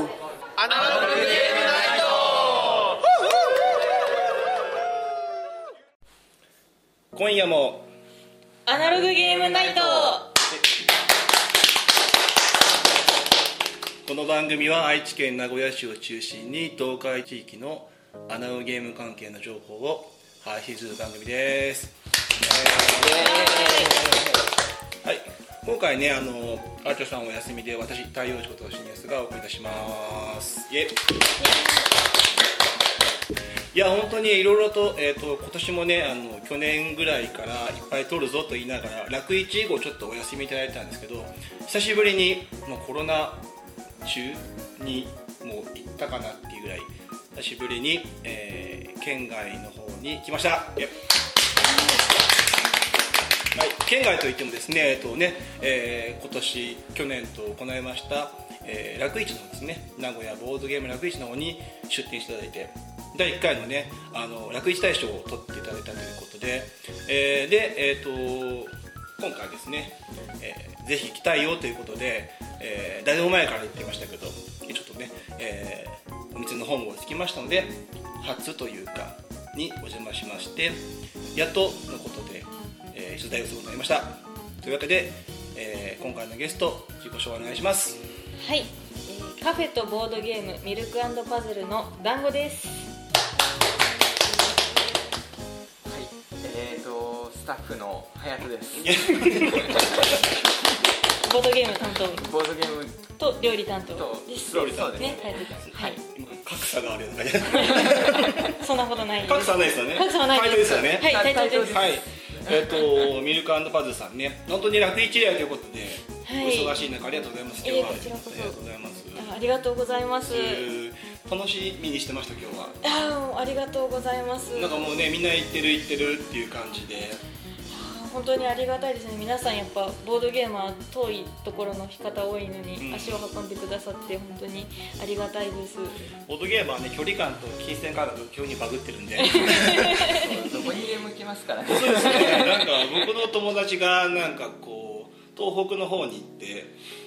アナログゲームナイト。今夜もアナログゲームナイトこの番組は愛知県名古屋市を中心に東海地域のアナログゲーム関係の情報を配信する番組です、今回ねあのアーチョさんお休みで私太陽寺ことシニアスがお送りいたします。イエいや本当にいろいろと,、えー、と今年もねあの去年ぐらいからいっぱい撮るぞと言いながら楽一以後ちょっとお休みいただいたんですけど久しぶりにもうコロナ中にもう行ったかなっていうぐらい久しぶりに、えー県外の方に来ました。はい、県外といってもですね、えっとねえー今年去年と行いました、えー楽市のですね。名古屋ボードゲーム楽市の方に出店していただいて第1回のねあの楽市大賞を取っていただいたということで、えーでえっ、と今回ですね、えーぜひ来たいよということで、えー、誰も前から言ってましたけどちょっとね、えーお店の方も着きましたので初というかにお邪魔しましてやっとのことで、えー、取材をすることになりました。というわけで、えー今回のゲスト自己紹介お願いします。はい、えーカフェとボードゲームミルクパズルの団子です。はい、えーとスタッフの隼人です。ボードゲーム担当。ボードゲーム。と料理担当とです。そうそうです。ねはい、今格差があるような感じ。はい、そんなことない格差はないですよね。格差はないタイトルですよね。はいタイトルです。はいえっ、とミルクパズルさんね。本当に楽一例ということで、はい。お忙しい中ありがとうございます。今日はありがとうございますあありがとうございます。えー楽しみにしてました今日はあーありがとうございます。なんかもうねみんな行ってる行ってるっていう感じで本当にありがたいですね。皆さんやっぱボードゲームは遠いところの方多いのに、うん。足を運んでくださって本当にありがたいです。ボードゲームはね距離感と金銭感覚急にバグってるんで。どこにでも行けますからね。そうですね。なんか僕の友達がなんかこう東北の方に行って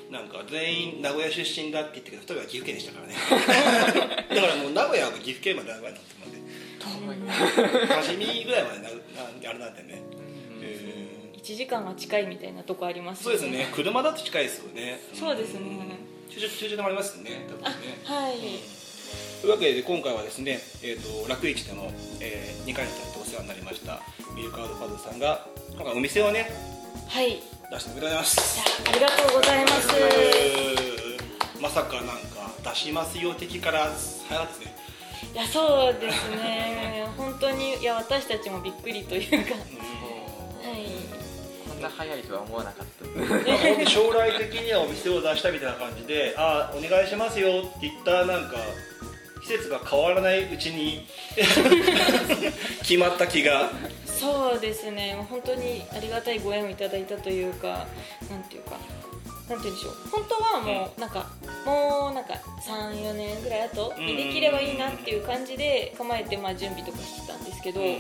なんか全員名古屋出身だって言ってけど2人は岐阜県でしたからね。だからもう名古屋は岐阜県まで名古屋になってますんで多治見ぐらいまでななあれなんでね、え1時間は近いみたいなとこありますーそうですね。車だと近いですよね。そうですね。駐車駐車場もありますね。多分ね。はい。というわけで今回はですね、えー、と楽市での、え2回にわたってお世話になりましたミルクアウドパズルさんが今回お店をねはい。出してくれてます。ありがとうございます。まさかなんか出しますよ的から早ですね。いやそうですね。本当にいや私たちもびっくりというか。はいこんな早いとは思わなかった。将来的にはお店を出したみたいな感じで「あお願いしますよ」って言ったなんか季節が変わらないうちに決まった気が。そうですね。本当にありがたいご縁をいただいたというかなんていうかなんて言うんでしょう。本当はもうなんか、もうなんか34年ぐらい後にできればいいなっていう感じで構えてまあ準備とかしてたんですけど、うん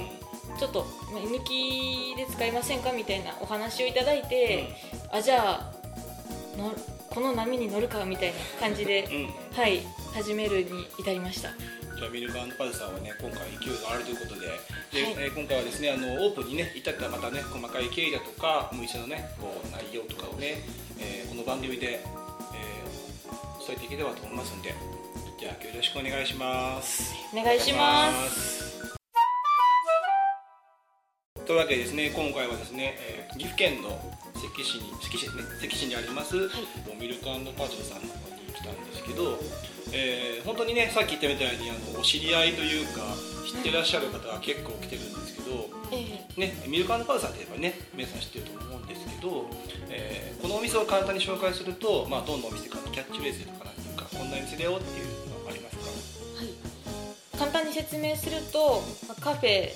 ちょっとまあ抜きで使いませんかみたいなお話をいただいて、あじゃあのこの波に乗るかみたいな感じで、うん。はい始めるに至りました。じゃあミルクパズさんはね今回勢いがあるということでで、はい。えー今回はですねあのオープンにね至ったまたね細かい経緯だとかお店のねこう内容とかをね、えーこの番組で、えー伝えていければと思いますんでじゃあ今日よろしくお願いします。お願いしますというわけでですね今回はですね、えー岐阜県の関市に関市ね関市にあります、ミルクパズルさんの方に来たんですけど、えー本当にねさっき言ったみたいにあのお知り合いというか知ってらっしゃる方が結構来てるんですけど、ええ。ね、ミルクパズルさんといえばね皆さん知ってると思うんですけど、えーこのお店を簡単に紹介すると、まあ、どんなお店かのキャッチフレーズとかなんていうかこんな店だよっていうのありますか？はい、簡単に説明するとまあカフェ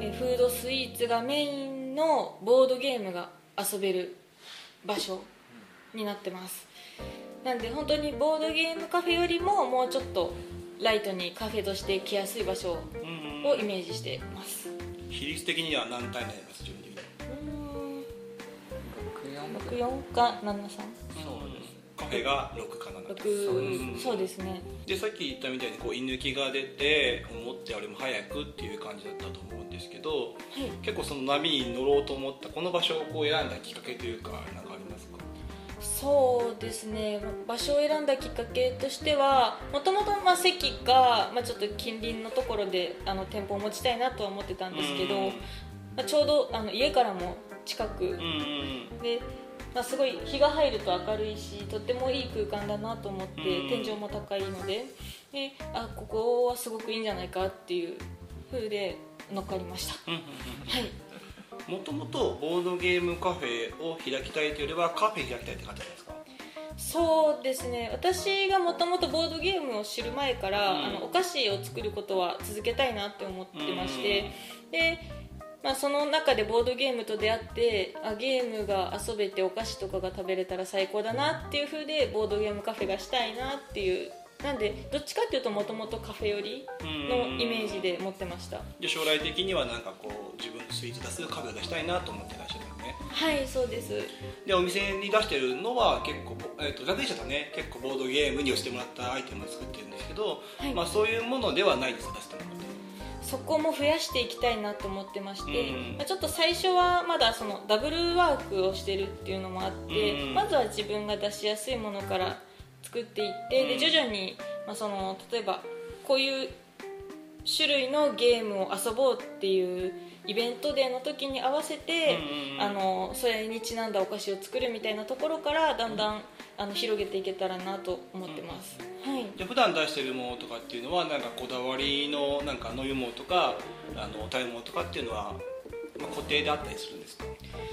えフードスイーツがメインのボードゲームが遊べる場所になってます。なんで本当にボードゲームカフェよりももうちょっとライトにカフェとして来やすい場所うんをイメージしてます。比率的には何体になります？順にうーん。六四64か73そうです。カフェが6かな6そうです。ね。でさっき言ったみたいにこう居抜きが出て思ってよりも早くっていう感じだったと思うんですけど、はい。結構その波に乗ろうと思ったこの場所をこう選んだきっかけというか何かありますか？そうですね。場所を選んだきっかけとしてはもともと席が、まあ、ちょっと近隣のところであの店舗を持ちたいなとは思ってたんですけど、うん。まあ、ちょうどあの家からも近くうんうん。で、まあ、すごい日が入ると明るいしとってもいい空間だなと思って、うん。天井も高いのでであここはすごくいいんじゃないかっていう風で乗っかりました。はい。もともとボードゲームカフェを開きたいというよりはカフェ開きたいって方ですか？そうですね。私がもともとボードゲームを知る前から、うん。あのお菓子を作ることは続けたいなって思ってまして、で、まあ、その中でボードゲームと出会ってあゲームが遊べてお菓子とかが食べれたら最高だなっていう風でボードゲームカフェがしたいなっていうなんでどっちかっていうともともとカフェ寄りのイメージで持ってました。で将来的にはなんかこう自分のスイーツ出すカフェを出したいなと思ってらっしゃるんですね。はいそうです。でお店に出してるのは結構、えー、と学生者とね。結構ボードゲームに押してもらったアイテムを作ってるんですけど、はい。まあ、そういうものではないです出してもらってそこも増やしていきたいなと思ってまして、うん。まあちょっと最初はまだそのダブルワークをしてるっていうのもあって、うん。まずは自分が出しやすいものから作っていって、うん。で徐々に、まあ、その例えばこういう種類のゲームを遊ぼうっていうイベントデーの時に合わせて、うんあのそれにちなんだお菓子を作るみたいなところからだんだん、あの広げていけたらなと思ってます、はい。で普段出してるものとかっていうのはなんかこだわりのなんか飲み物とかあの食べ物とかっていうのは、まあ、固定であったりするんですか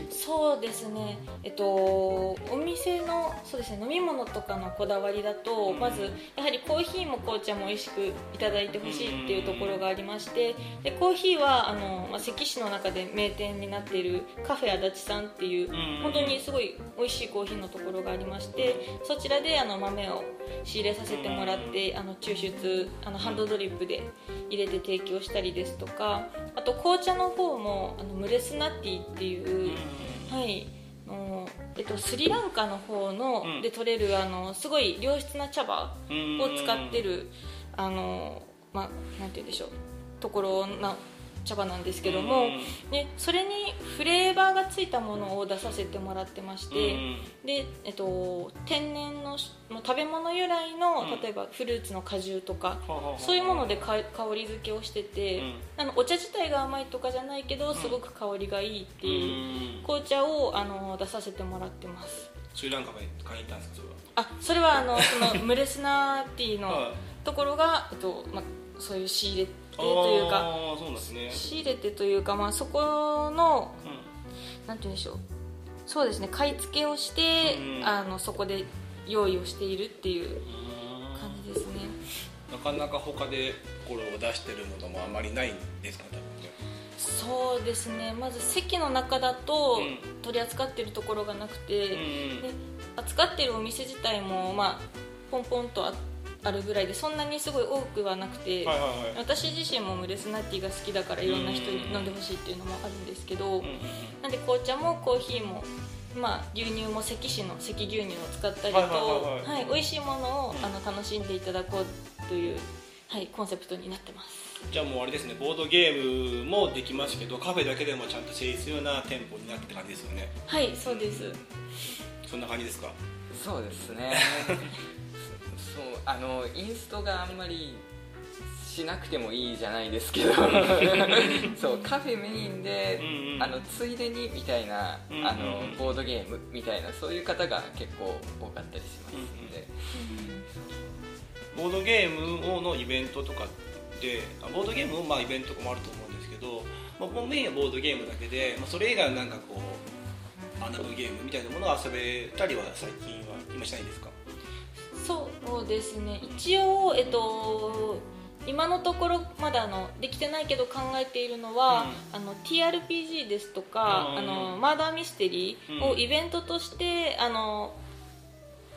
そうですね、えっと、お店のそうです、ね、飲み物とかのこだわりだと、うん。まずやはりコーヒーも紅茶も美味しくいただいてほしいっていうところがありましてでコーヒーはあの、まあ、関市の中で名店になっているカフェ足立さんっていううん本当にすごい美味しいコーヒーのところがありましてそちらであの豆を仕入れさせてもらってあの抽出あのハンドドリップで入れて提供したりですとかあと紅茶の方もあのムレスナティっていう。はいあのえっと、スリランカの方の、うん。で取れるあのすごい良質な茶葉うん。を使ってるあの、まあ、なんて言うんでしょう。ところな茶葉なんですけども、うん。でそれにフレーバーがついたものを出させてもらってまして、うん。で、えっと、天然の食べ物由来の、うん。例えばフルーツの果汁とか、そういうものでか香り付けをしてて、うん。あのお茶自体が甘いとかじゃないけどすごく香りがいいっていううん。紅茶をあの出させてもらってます。スリランカに買いに行ったんですかそれは？あそれはあのその ムレスナティのはい。ところが、えっとま、そういう仕入れてというかそうですね。仕入れてというか、まあ、そこのうなんて言うんでしょう。そうですね。買い付けをして、うん。あのそこで用意をしているっていうん感じですね。なかなか他でこれを出してるものもあまりないんですか多分ね。そうですね。まず席の中だとうん。取り扱ってるところがなくて、うんで扱ってるお店自体も、まあ、ポンポンとああるぐらいでそんなにすごい多くはなくて、はいはいはい。私自身もムレスナッティが好きだからいろんな人に飲んでほしいっていうのもあるんですけど、うんうんなんで紅茶もコーヒーも、まあ、牛乳も関市の関牛乳を使ったりと、はいはいはいはい。はい美味しいものをあの楽しんでいただこうという、はい、コンセプトになってます。じゃあもうあれですねボードゲームもできますけどカフェだけでもちゃんと成立するような店舗になって感じですよね。はいそうです。そんな感じですか？そうですね あのインストがあんまりしなくてもいいじゃないですけど。そうカフェメインで、うんうん。あのついでにみたいな、うんうんうん。あのボードゲームみたいなそういう方が結構多かったりしますので、ボードゲームのイベントとかってあボードゲームもまあイベントとかもあると思うんですけど、まあ、もうメインはボードゲームだけで、まあ、それ以外はなんかこうアナログゲームみたいなものを遊べたりは最近は今しないんですか？そうですね。一応えっと今のところまだあのできてないけど考えているのは、あの TRPG ですとか、うん。あのマーダーミステリーをイベントとして、あの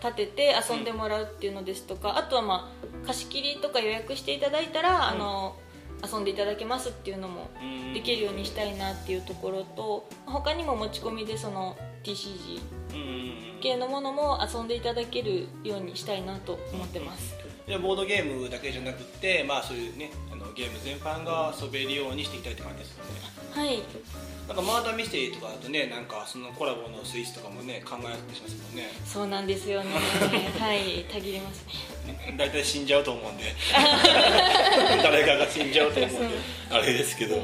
立てて遊んでもらうっていうのですとか、あとは、まあ、貸し切りとか予約していただいたら、あの遊んでいただけますっていうのもうん。できるようにしたいなっていうところと他にも持ち込みでその TCG うん。系のものも遊んでいただけるようにしたいなと思ってますでボードゲームだけじゃなくて、まあ、そういうねあのゲーム全般が遊べるようにしていきたいって感じですよね。はい。なんかマーダーミステリーとかだとねなんかそのコラボのスイーツとかもね考えたりしますもんね。そうなんですよね。はい。たぎりますね大体死んじゃうと思うんで。誰かが死んじゃうと思うんで。あれですけど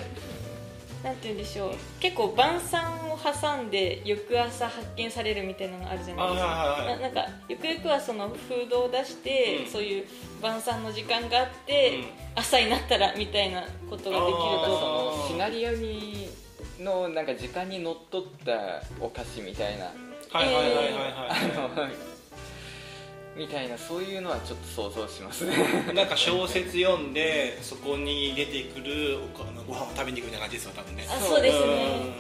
なんて言うんでしょう。結構晩餐を挟んで翌朝発見されるみたいなのがあるじゃないですか、あはいはいはい。ななんかゆくゆくはそのフードを出して、うん。そういう晩餐の時間があって、うん。朝になったらみたいなことができるあーそとのシナリオにのなんか時間にのっとったお菓子みたいな。はいはいはいはいはい、あのみたいなそういうのはちょっと想像します。ね なんか小説読んでそこに出てくるおあのご飯を食べに行くみたいな感じですよ多分ね。あそうですね。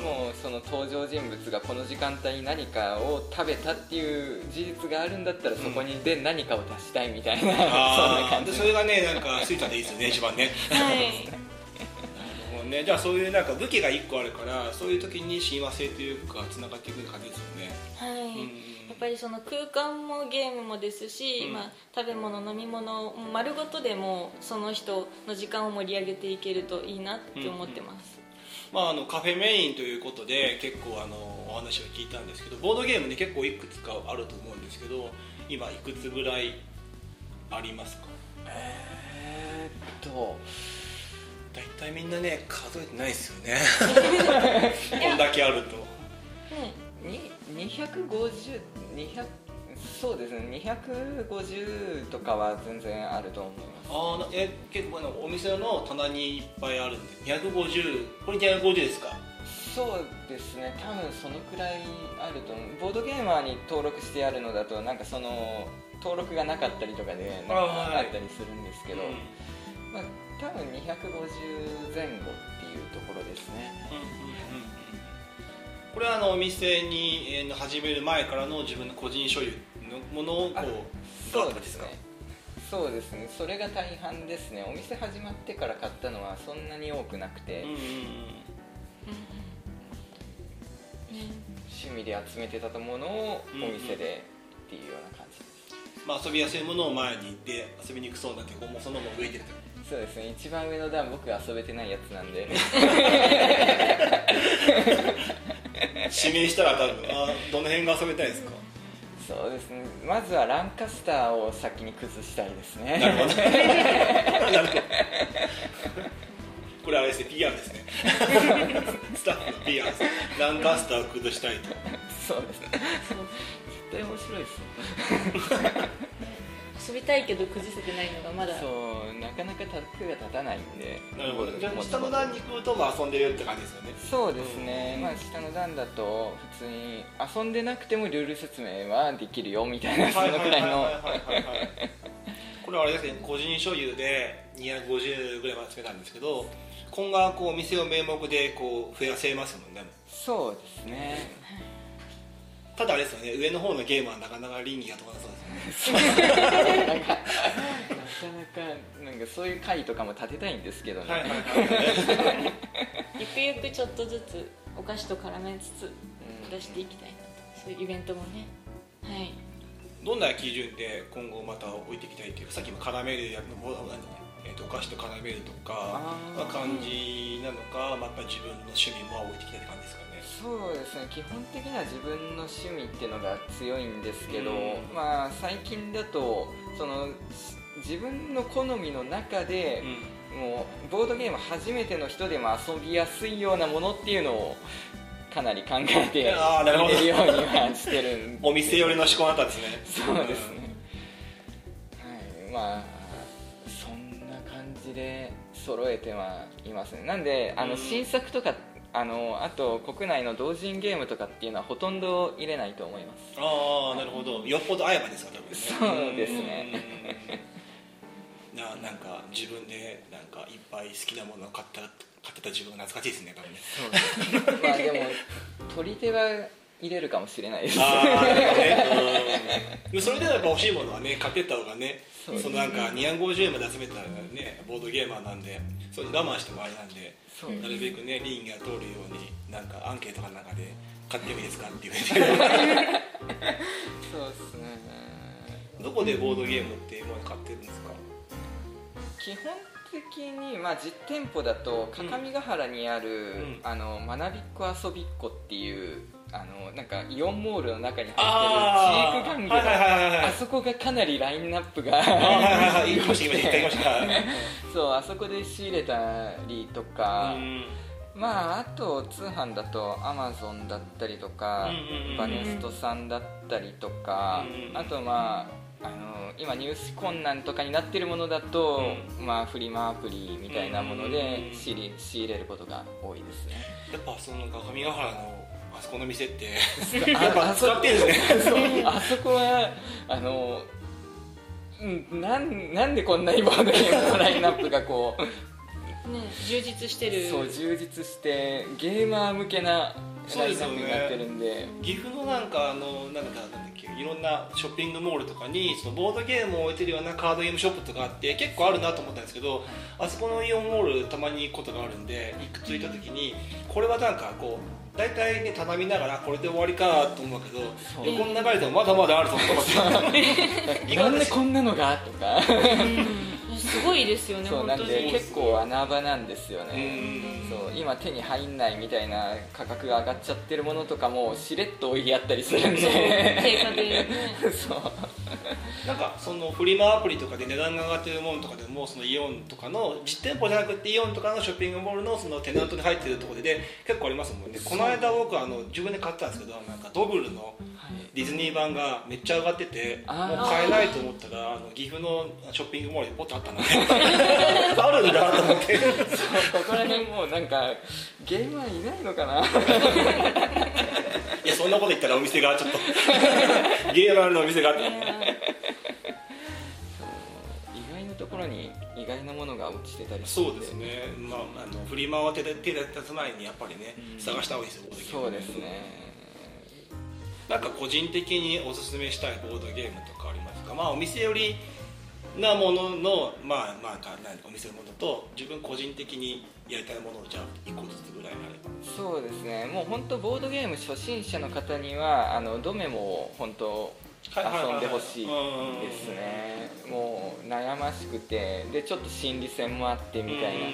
もうその登場人物がこの時間帯に何かを食べたっていう事実があるんだったらそこにで何かを足したいみたいな、そんなあ感じそれがねなんかスイーツでいいですよね一番ね。はい。もうねじゃあそういうなんか武器が1個あるからそういう時に親和性というかつながっていく感じですよね。はい、うんぱりその空間もゲームもですし、うん。まあ、食べ物飲み物丸ごとでもその人の時間を盛り上げていけるといいなって思ってます、まあ、あのカフェメインということで結構あのお話を聞いたんですけどボードゲームね結構いくつかあると思うんですけど今いくつぐらいありますか？えーっと大体みんなね数えてないですよね。こんだけあると。ねに250 200そうですね250とかは全然あると思います。ああなえ結構お店の棚にいっぱいあるんで。250これ250ですか？そうですね多分そのくらいあると思う。ボードゲーマーに登録してあるのだとなんかその登録がなかったりとかでなんかあったりするんですけど、まあ、多分250前後っていうところですね。うんうんうんうんこれはあのお店にえー始める前からの自分の個人所有のものをこあうそうですね。そうですね。それが大半ですね。お店始まってから買ったのはそんなに多くなくて、うんうんうん。趣味で集めてたものをお店でっていうような感じです、まあ、遊びやすいものを前に行って遊びにくそうになってこうもうそのまま上に出てるそうですね。一番上の段僕遊べてないやつなんで。指名したら多分あどの辺が遊べたいですか？そうですね。まずはランカスターを先に崩したいですね。なるほど。これあれですね PR ですね。スタッフの PR です。ランカスターを崩したいと。そうですね。絶対面白いですね遊びたいけど崩せてないのがまだ。そうなかなかタックが立たないんで。なるほど。じゃあ下の段に行くとまあ遊んでるって感じですよね。そうですね、まあ下の段だと普通に遊んでなくてもルール説明はできるよみたいなそのくらいのはいはいはいはい。はい これはあれですね個人所有で250ぐらいまで集めたんですけど今後はこうお店を名目でこう増やせますもんね。そうですねただあれですよね上の方のゲームはなかなか倫理が通らなそうですよね。なかなかなんかそういう会とかも立てたいんですけどね、はいはいはい。ゆくゆくちょっとずつお菓子と絡めつつうん。出していきたいなと。そういうイベントもね。はい。どんな基準で今後また置いていきたいっていうかさっきも絡めるやつの何だねえーとお菓子と絡めるとかまあ感じなのか、まあ、やっぱり自分の趣味も置いていきたいって感じですか？ねそうですね。基本的には自分の趣味っていうのが強いんですけど、うん。まあ最近だとその自分の好みの中で、もうボードゲーム初めての人でも遊びやすいようなものっていうのをかなり考えて入れるようにはしてるんお店寄りの思考だったんですね。そうですね、はい。まあそんな感じで揃えてはいますね。なんであのうん。新作とかあのあと国内の同人ゲームとかっていうのはほとんど入れないと思います。ああなるほど。よっぽど会えばですか多分ね。そうですね。うん。ななんか自分でなんかいっぱい好きなものを買った買ってた自分が懐かしいですね多分ね。まあでも取り手は入れるかもしれないです。ね、うん、それでやっぱ欲しいものはね買ってった方がね。そのなんか250円まで集めたねボードゲーマーなんでそれ我慢してもあれなんでなるべくねリンが通るようになんかアンケートかなんかで買ってもいいですかっていう。そうですね。どこでボードゲームっていうもの買ってるんですか？基本的に、まあ、実店舗だと各務原にある、ん。あの学びっこ遊びっこっていうあのなんかイオンモールの中に入ってるチあー。ーク玩具があそこがかなりラインナップがそうあそこで仕入れたりとか、うんまああと通販だとアマゾンだったりとか、うんうんうんバネストさんだったりとか、うんうんあとまああの今入手困難とかになってるものだと、まあフリマアプリみたい。なもので仕入れ仕入れることが多い。ですねやっぱその上ヶ原のあそこの店って。あそう。あそこはあのうんなんなんでこんなにボードゲームのラインナップがこうね充実してる。そう充実してゲーマー向けなラインナップになってるんで岐阜のなんかあのなんだなんだっけいろんなショッピングモールとかにそのボードゲームを置いてるようなカードゲームショップとかあって結構あるなと思ったんですけど、あそこのイオンモールたまに行くことがあるんでいくついた時にこれはなんかこう大体ね畳みながらこれで終わりかと思うけどそう。横の流れてもまだまだあると思ってます なんでこんなのがとか。う んすごいですよねそう結構穴場なんですようねん。そう今手に入んないみたいな価格が上がっちゃってるものとかもしれっと置いてあったりするんで。定価でね。そうなんかそのフリマアプリとかで値段が上がってるものとかでもそのイオンとかの実店舗じゃなくてイオンとかのショッピングモールのそのテナントに入ってるところで、結構ありますもんね。この間僕あの自分で買ったんですけどなんかドブルのディズニー版がめっちゃ上がっててもう買えないと思ったらあの岐阜のショッピングモールでポッとあったのであるんだと思ってそうここら辺もうなんかゲーマーいないのかな。いやそんなこと言ったらお店がちょっとゲームあるのお店があって。意ところに意外なものが落ちてたりそうですね、まあ、あのフリマは手で手で立つ前にやっぱりね、探した方がいいですよそうですね。なんか個人的におすすめしたいボードゲームとかありますか？まあお店寄りなもののまあまあお店のものと自分個人的にやりたいものをじゃあ1個ずつぐらいあれば。そうですね。もう本当ボードゲーム初心者の方にはあのドメモを本当遊んでほしいですね。もう悩ましくてでちょっと心理戦もあってみたいな。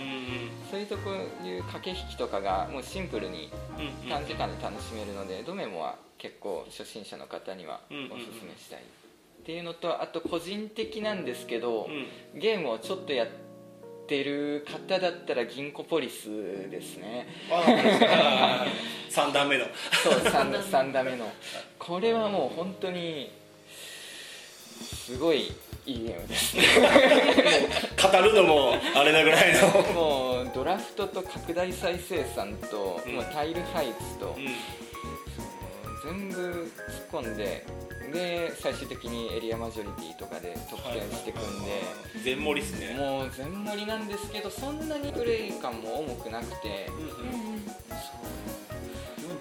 そういうとこいう駆け引きとかがもうシンプルに短時間で楽しめるのでドメモは結構初心者の方にはおすすめしたいっていうのとあと個人的なんですけどゲームをちょっとやってる方だったら銀行ポリスですね。あ3段目の。そう 3, 三打目の。これはもう本当にすごいいいゲームですね。語るのもあれなぐらいの。もうドラフトと拡大再生産と、うん。もうタイル配置と、うん。全部突っ込んでで最終的にエリアマジョリティとかで得点していくんで、全盛りっすね。もう全盛りなんですけどそんなにプレイ感も重くなくて、うんうん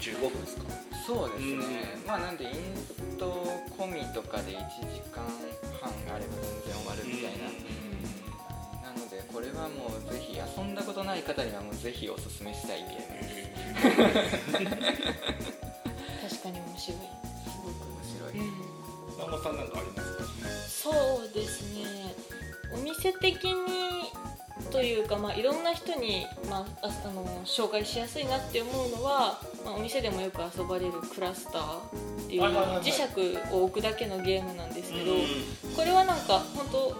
45分ですか？そうですね、うん。まあなんでインスト込みとかで1時間半があれば全然終わるみたいな、なのでこれはもうぜひ遊んだことない方にはもうぜひおすすめしたいゲームです。確かに面白い。すごく面白い、うん。さんなんかありますか？そうですね。お店的にというか、まあ、いろんな人に、まあ、ああの紹介しやすいなって思うのは、まあ、お店でもよく遊ばれるクラスターっていう磁石を置くだけのゲームなんですけど、うん。これはなんか本当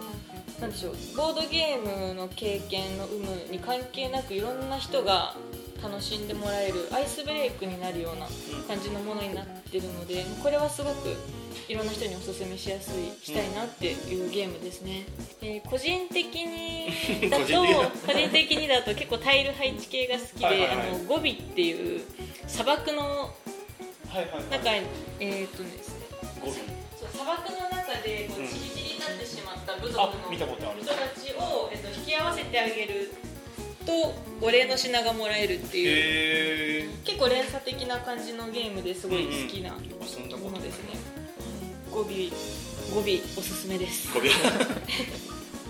なんでしょうボードゲームの経験の有無に関係なくいろんな人が楽しんでもらえるアイスブレイクになるような感じのものになってるのでこれはすごくいろんな人におすすめしやすいしたいなっていうゲームですね、えー個人的にだと 個人的にだと結構タイル配置系が好きで、はいはいはい。あのゴビっていう砂漠のはいはいはい。えーっとね。語尾そう砂漠の中でこうってしまった部族あの見たことある。人たちを、えっと、引き合わせてあげるとお礼の品がもらえるっていう。結構連鎖的な感じのゲームですごい好きなそんなこと。ものですね、語尾語尾おすすめです。ごめん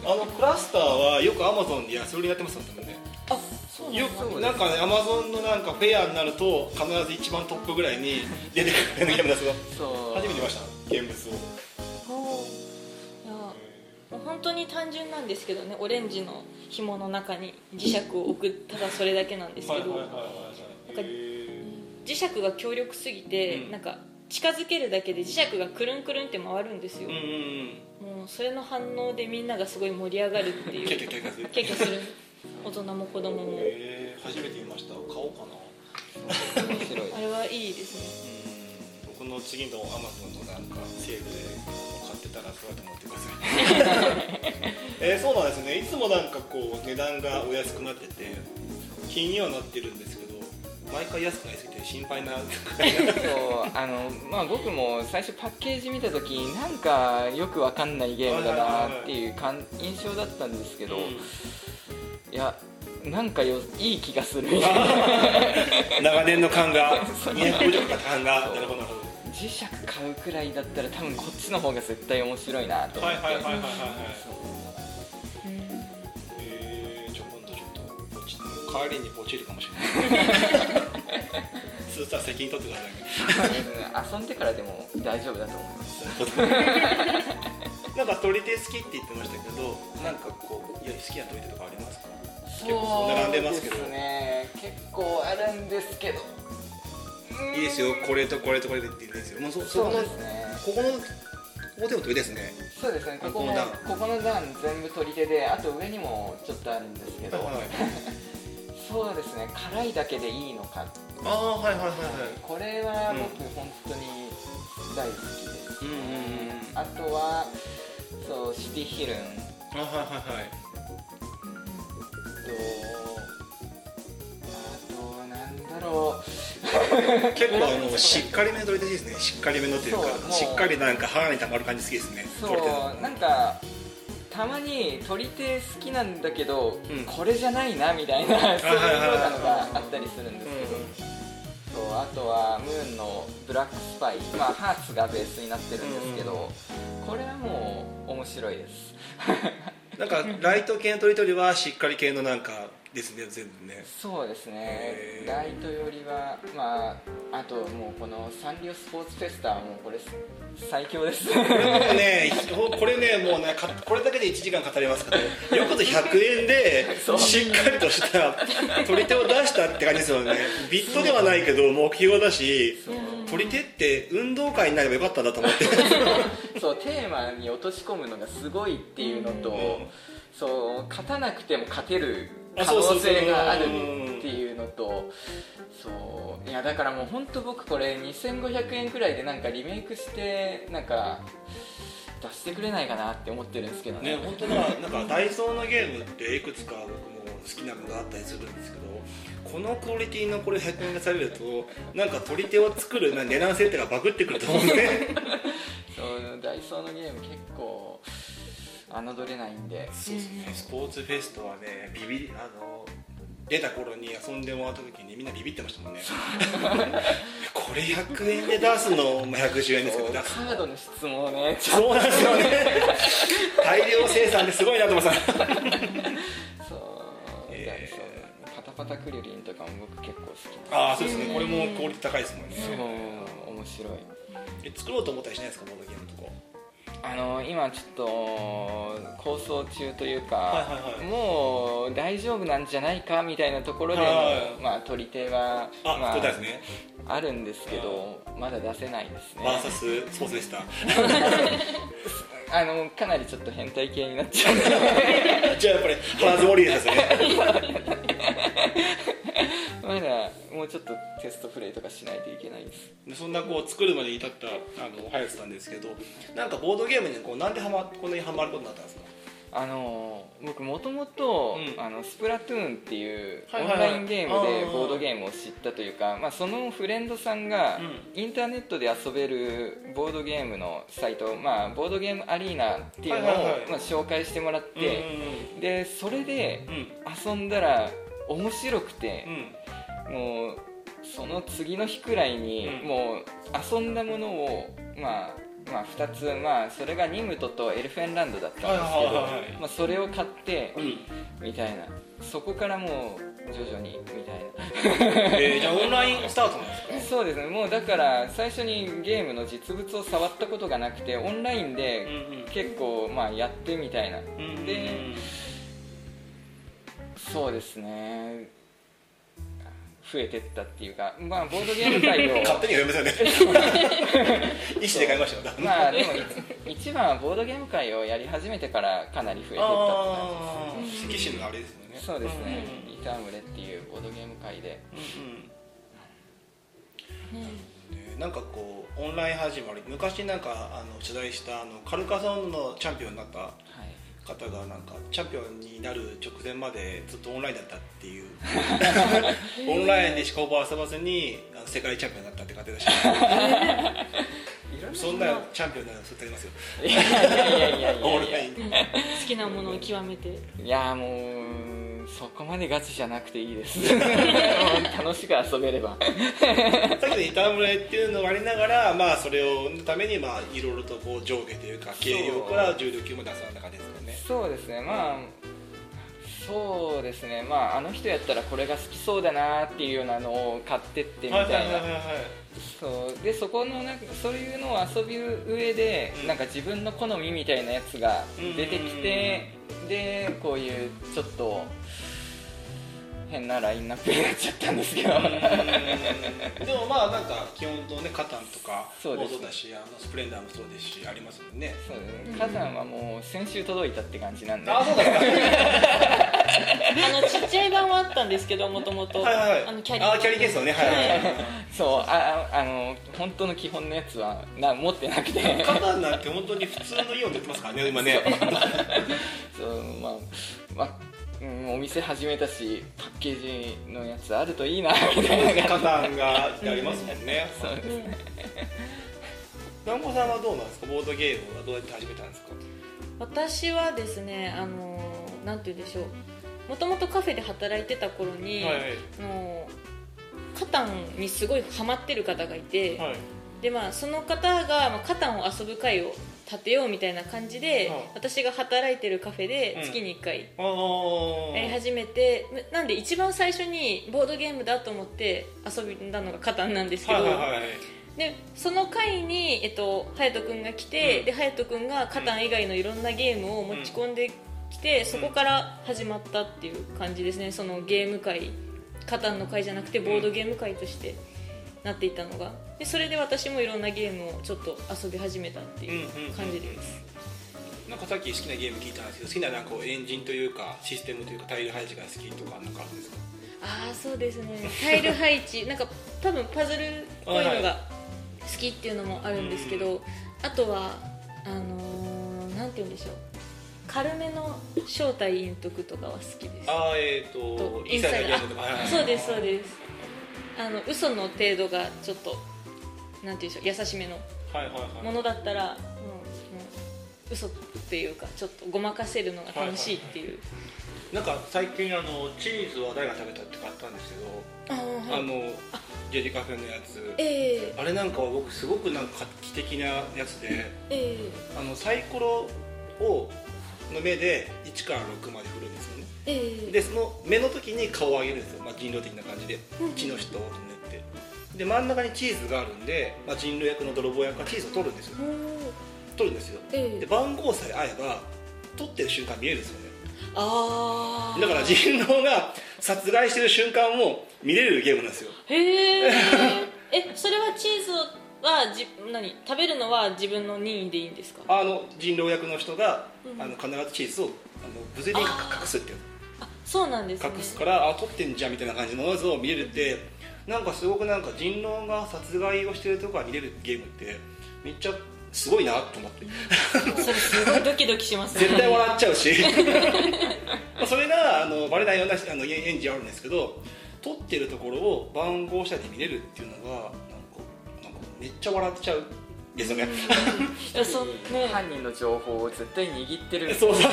あのクラスターはよくアマゾンで安売りになってますもんね。あそうよなんだ。くなんかねアマゾンのなんかフェアになると必ず一番トップぐらいに出てくるゲームですよ。そう。初めて見ました現物をもう本当に単純なんですけどねオレンジの紐の中に磁石を置くただそれだけなんですけど、なんか磁石が強力すぎて、うん。なんか近づけるだけで磁石がくるんくるんって回るんですよ、うんうんうん。もうそれの反応でみんながすごい盛り上がるっていうキャッキャキャッキャする。結構する大人も子供も。へー。初めて見ました。買おうかな。面白い。あれはいいですね。僕の次のアマゾンのなんかセールでたらそうやと思ってください。えーそうなんですね。いつもなんかこう値段がお安くなってて気にはなってるんですけど毎回安くなりすぎて心配なそうあのまあ僕も最初パッケージ見た時なんかよくわかんないゲームだなっていう感印象だったんですけど、いやなんかよいい気がする。長年の勘が 250か勘がなるほどなるほど磁石買うくらいだったら多分こっちの方が絶対面白いなと思って、はいはいはいはいはいうんえー、ちょ今度ちょっとポチ帰りにポチるかもしれないスーツは責任取ってくださいね遊んでからでも大丈夫だと思いますなんか。取り手好きって言ってましたけど なんかこういや好きな取り手とかありますか？結構並んでますけど。そうですね。結構あるんですけどいいですよこれとこれとこれでって言うんですよ。もうそそこのですね。ここのここでも取りですね。そうですね。ここの段。ここの段全部取り手であと上にもちょっとあるんですけど、はいはい そうですね。辛いだけでいいのか。ああはいはいはいはい。これは僕本当に大好きです、うんうんうんあとはそうシティヒルン。あはいはいはい。となんだろう。結構あのしっかりめの取り手ですね。しっかりめのというかしっかりなんか腹にたまる感じ好きですね。そうなんかたまに取り手好きなんだけど、うん。これじゃないなみたいなそういうようなのがあったりするんですけど、そうあとはムーンのブラックスパイ、まあ、ハーツがベースになってるんですけど、これはもう面白いです。なんかライト系の取り手よりはしっかり系のなんかですね全部ね。そうですね。ライトよりはまああともうこのサンリオスポーツフェスタはもうこれ最強です。ねこれねもうねかこれだけで1時間語れますけどよくと100円でしっかりとした取り手を出したって感じですよね。ビットではないけど目標だし取り手って運動会になればよかったんだと思って。そうテーマに落とし込むのがすごいっていうのと、うん。そう勝たなくても勝てる可あそうそう能性があるうんっていうのとそう。いやだからもう本当僕これ2500円くらいでなんかリメイクしてなんか出してくれないかなって思ってるんですけどね。ね本当だ。なんかダイソーのゲームっていくつか僕も好きなのがあったりするんですけどこのクオリティのこれ100円がされるとなんか取り手を作るな値段設定がバグってくると思うんで そうダイソーのゲーム結構侮れないんで。そうですね。スポーツフェストはねビビりあの出た頃に遊んでもらった時にみんなビビってましたもんね。これ100円で出すのも110円ですけどカ出すードの質もねそうなんですよね。大量生産ですごいなと思ってたそう、えー。ダイソーパタパタクリリンとかも僕結構好きああそうですね。これもクオリティ高いですもんね。そう面白い。え作ろうと思ったりしないですかボードゲームあの今ちょっと構想中というか、はいはいはい。もう大丈夫なんじゃないかみたいなところでの、はいはい。まあ、取り手はあ、ま作ったですね。あるんですけどまだ出せないですね。あのかなりちょっと変態系になっちゃう。じゃあやっぱりハーズウォリアーですね ちょっとテストプレイとかしないといけないです。でそんなこう作るまでに至ったあの隼人さんですけどなんかボードゲームにこうなんでハマこんなにハマることになったんですか？あの僕もともとスプラトゥーンっていうオンラインゲームあでー。ボードゲームを知ったというか、まあ、そのフレンドさんがうインターネットで遊べるボードゲームのサイト、まあ、ボードゲームアリーナっていうのを、まあ、紹介してもらって、でそれで遊んだら面白くてう、んもうその次の日くらいに、うん。もう遊んだものを、まあ、まあ2つ、まあ、それがニムトとエルフェンランドだったんですけど、まあ、それを買って、うん。みたいな。そこからもう徐々にみたいな。えーじゃあオンラインスタートなんですか そうですね。もうだから最初にゲームの実物を触ったことがなくてオンラインで結構まあやってみたいな。うん。でそうですね増えてったっていうかまあボードゲーム界を 勝手に読めまね。意思で買いましたよまあでもい一番はボードゲーム界をやり始めてからかなり増えてったって感ああ関市のあれですよね。じですそうですね。イタームレっていうボードゲーム界で。うんうん。ねなんかこうオンライン始まり昔なんかあの取材したあのカルカソンのチャンピオンになったはい方がなんかチャンピオンになる直前までずっとオンラインだったっていう。オンラインでしかほぼ遊ばずに世界チャンピオンになったって方でした。そんなチャンピオンになるのそってありますよ。いやいやいやいやいオンや。いライン好きなものを極めて。やいやもうそこまでガチじゃなくていいです。楽しく遊べれば。さっきの板村っていうのがありながら、まあ、それをのために、まあ、いろいろとこう上下というか軽量から重量級まで遊んだ感じで。すそうですね。まあそうですね。まああの人やったらこれが好きそうだなっていうようなのを買ってってみたいな。そう。でそこのなんかそういうのを遊ぶ上で、うん。なんか自分の好みみたいなやつが出てきて、でこういうちょっと変なラインナップになっちゃったんですけど。でもまあなんか基本とねカタンとかそうですもそうだしあのスプレンダーもそうですしありますもんね。そうですね。火山はもう先週届いたって感じなんで。あそうだ あのちっちゃい版はあったんですけどもともと。はいはいはい。あのキャリあキャリーケースのね。はいはい。はい。そうあああの本当の基本のやつはな持ってなくて。カタンなんて本当に普通のイオンで売ってますからね今ね。そうまあ、まあうん、お店始めたしパッケージのやつあるといいなみたいなカタンがありますもんねそうですね。南穂さんはどうなんですか？ボードゲームはどうやって始めたんですか？私はですねあのなんて言うんでしょう。もともとカフェで働いてた頃に、はい。あのカタンにすごいハマってる方がいて、はい。でまあその方が、まあ、カタンを遊ぶ会を立てようみたいな感じで、はい私が働いてるカフェでうん。月に1回。やり始めて、なんで一番最初にボードゲームだと思って遊んだのがカタンなんですけど、はいはいはいでその回に、えっと、隼人君が来て、うん。で隼人君がカタン以外のいろんなゲームを持ち込んできて、そこから始まったっていう感じですね。そのゲーム会カタンの会じゃなくてボードゲーム会としてなっていたのがでそれで私もいろんなゲームをちょっと遊び始めたっていう感じです、なんかさっき好きなゲーム聞いたんです。けど好きななんかエンジンというかシステムというかタイル配置が好きとかなんかあるんですか？ああそうですね。タイル配置。なんか多分パズルっぽいのが好きっていうのもあるんですけど、あとはあのーなんて言うんでしょう。軽めの正体陰徳とかは好きです。ああえっ、ー、ととインサイダーゲームとか。はいはいはい。そうですそうです。あの嘘の程度がちょっとなんて言うんでしょう優しめの。はいはいはい。ものだったらもうもう嘘っていうかちょっとごまかせるのが楽しいっていう、なんか最近あのチーズは誰が食べたって買ったんですけど、あーはい。あのジェリカフェのやつ。ええ。あれなんかは僕すごくなんか画期的なやつでえあのサイコロをの目で1から6まで振るんですよね。ええ。えでその目の時に顔を上げるんですよ、まあ、人狼的な感じで。地の人を塗ってで真ん中にチーズがあるんで、まあ、人狼役の泥棒役がチーズを取るんですよ。取るんですよ。ええ。で番号さえ合えば取ってる瞬間見えるんですよね。ああだから人狼が殺害してる瞬間も見れるゲームなんですよ。へええそれはチーズはじ何食べるのは自分の任意でいいんですか？あの人狼役の人が、うん。あの必ずチーズをあの無銭に隠すっていう。あそうなんですね。隠すからあ取ってんじゃんみたいな感じのやつを見れるってなんかすごくなんか人狼が殺害をしてるとこが見れるゲームってめっちゃすごいなと思って。それすごいドキドキしますね。絶対笑っちゃうし。まあそれがあのバレないようなあのエンジンあるんですけど撮ってるところを番号下で見れるっていうのがなんかなんかめっちゃ笑っちゃうですよね、いやそね。犯人の情報を絶対握ってる。そうそう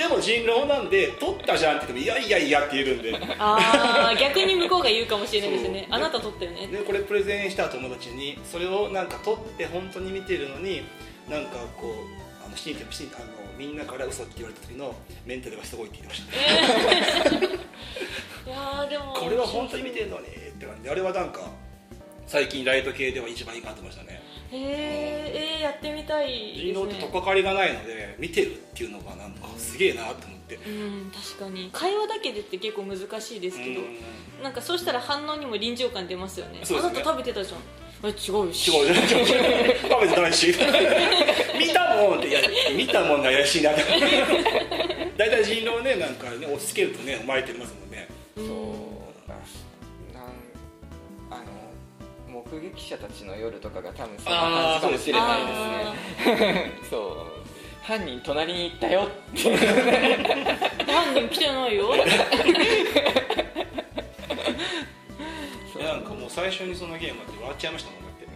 でも人狼なんで撮ったじゃんって言ってもいやいやいやって言えるんで。ああ逆に向こうが言うかもしれないですね。あなた撮ったよね。でこれプレゼンした友達にそれをなんか撮って本当に見てるのになんかこうあのシンシンあのみんなから嘘って言われた時のメンタルがすごいって言ってました、いやーでもこれは本当に見てるのにって感じであれはなんか最近ライト系では一番いいかと思いましたねへえー、やってみたい。人ですね狼ってとっかかりがないので見てるっていうのがなんかすげえなと思って。うん確かに。会話だけでって結構難しいですけどうん。なんかそうしたら反応にも臨場感出ますよね。ね。あなた食べてたじゃん。え違うよ。し違う食べてないし。見たもんっていや見たもんが怪しいなって。大体人狼ねなんかね押し付けるとね生まれてますもんね。うん。そう目撃者たちの夜とかが多分そんな感じかもしれないですね。そう。犯人隣に行ったよって犯人来てないよ いやなんかもう最初にそのゲームやって笑っちゃいましたもんだって。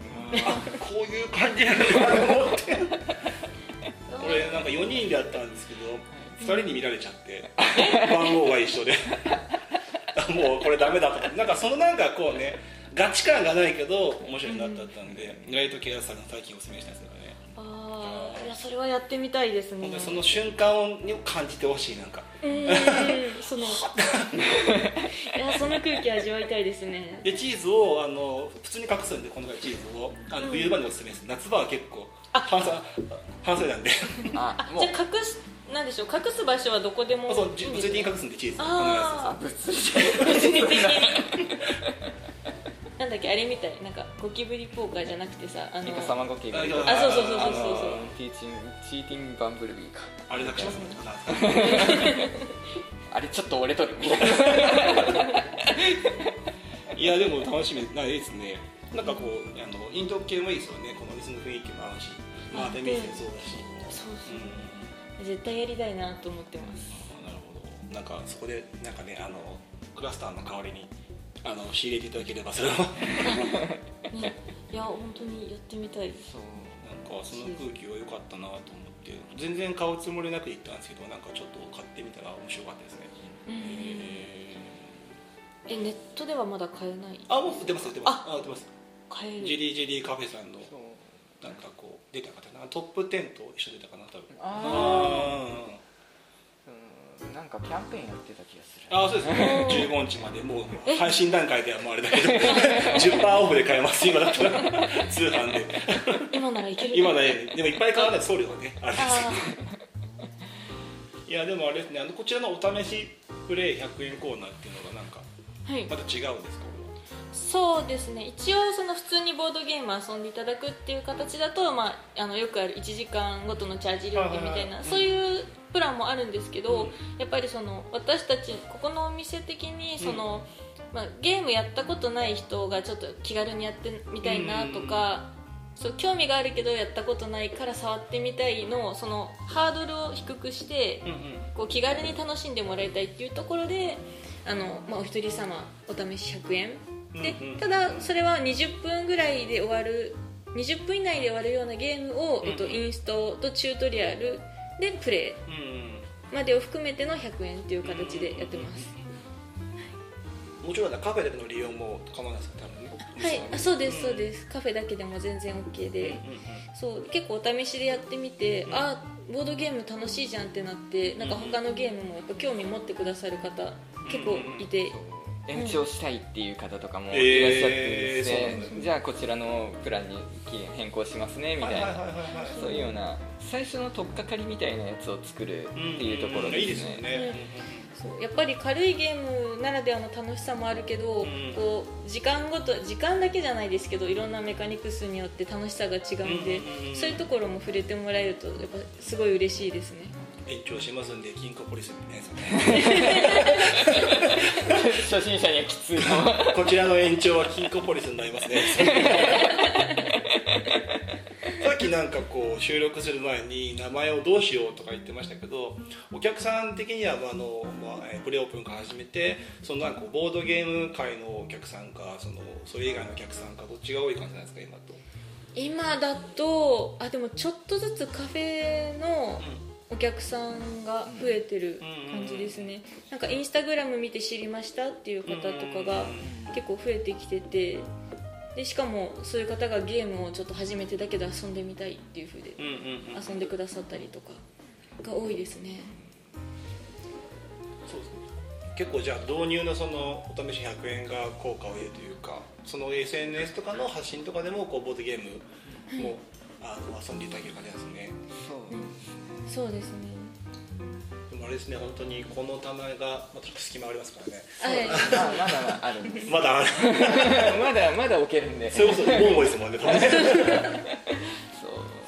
あこういう感じなんだと思って。これなんか4人でやったんですけど2人に見られちゃって。番号が一緒で。あ もうこれダメだと。思ってなんかそのなんかこうねガチ感がないけど面白いなったんで、ライトケアさんの最近おすすめしたんですよね。ああいやそれはやってみたいですね。本当にその瞬間を感じてほしいなんか。うーん その いやその空気味わいたいですね。でチーズをあの普通に隠すんでこのぐらいチーズを。あの冬場におすすめです。夏場は結構半袖半袖なんで。あ じゃあ隠すなんでしょう隠す場所はどこでもそういいんですか物理的に隠すんでチーズあ物理物理的になんだっけあれみたい。なんかゴキブリポーカーじゃなくてさあのイカサマゴキブリ。ああそうそうそうそうそう。そうティーチンチーティングバンブルビーか。あれだけしますあれちょっと折れとる。みたいないやでも楽しみ。ないですね。なんかこうあのインド系もいいですよね。この水の雰囲気もあるし。まあデミーそうだし。そうう。ん。そう絶対やりたいなと思ってます。なるほど。なんかそこでなんかねあのクラスターの代わりにあの仕入れていただければそれを。なんかねいや本当にやってみたい。そうその空気は良かったなと思って全然買うつもりなく行ったんですけどなんかちょっと買ってみたら面白かったですね。えネットではまだ買えない？あもう売ってます売ってます。あ売ってます。買える。ジェリージェリーカフェさんのなんかこう出た方な？トップ10と一緒に出たかな多分。ああかキャンペーンやってた気がする。あそうですね。15日までもう配信段階ではもうあれだけど。10%オフで買えます今だったら。通販で。今ならいける。今ねでもいっぱい買わないと送料がね。あれですあいやでもあれですね。あのこちらのお試しプレイ100円コーナーっていうのがなんかーはい。また違うんですか？そうですね。一応その普通にボードゲーム遊んでいただくっていう形だと、まあ、あのよくある1時間ごとのチャージ料金みたいないそういうプランもあるんですけど、うん。やっぱりその私たちここのお店的にその、まあ、ゲームやったことない人がちょっと気軽にやってみたいなとか、そう興味があるけどやったことないから触ってみたいのそのハードルを低くして、うんうん。こう気軽に楽しんでもらいたいっていうところであの、まあ、お一人様お試し100円でただそれは20分ぐらいで終わる20分以内で終わるようなゲームを、うんえっと、インストとチュートリアルでプレイ。までを含めての100円っていう形でやってます、もちろんカフェだけの利用も構わないですか？多分ね。はい。あそうですそうすです。カフェだけでも全然 OK で、そう結構お試しでやってみて、うんあボードゲーム楽しいじゃんってなってなんか他のゲームもやっぱ興味持ってくださる方結構いて、延長したいっていう方とかもえーいらっしゃってですね。そうなんですね。じゃあこちらのプランに期限変更しますねみたいな。そういうような最初の取っかかりみたいなやつを作るっていうところんいいですね。そうやっぱり軽いゲームならではの楽しさもあるけど、うん。こう時間ごと時間だけじゃないですけどいろんなメカニクスによって楽しさが違うんで、うんうんうん。そういうところも触れてもらえるとやっぱすごい嬉しいですね延長しますんで金庫ポリスみたいなや初心者にはきつい こちらの延長は金庫ポリスになりますね。さっきなんかこう収録する前に名前をどうしようとか言ってましたけどお客さん的にはまああの、まあ、えープレオープンから始めてそのなんかボードゲーム界のお客さんかそのそれ以外のお客さんかどっちが多い感じなんですか今と。今だとあでもちょっとずつカフェのお客さんが増えてる感じですね。なんかインスタグラム見て知りましたっていう方とかが結構増えてきててでしかもそういう方がゲームをちょっと初めてだけど遊んでみたいっていう風でうんうんうん。遊んでくださったりとかが多いですね。そうですね。結構じゃあ導入のそのお試し100円が効果を得るというかその SNS とかの発信とかでもこうボードゲームも、あの遊んでいただける感じですね。そうそうですね。でもあれですね本当にこの棚がまた隙間ありますからね。はいまあまだまだあるんです。まだある。まだまだ置けるんで。それこそボーボーですもんね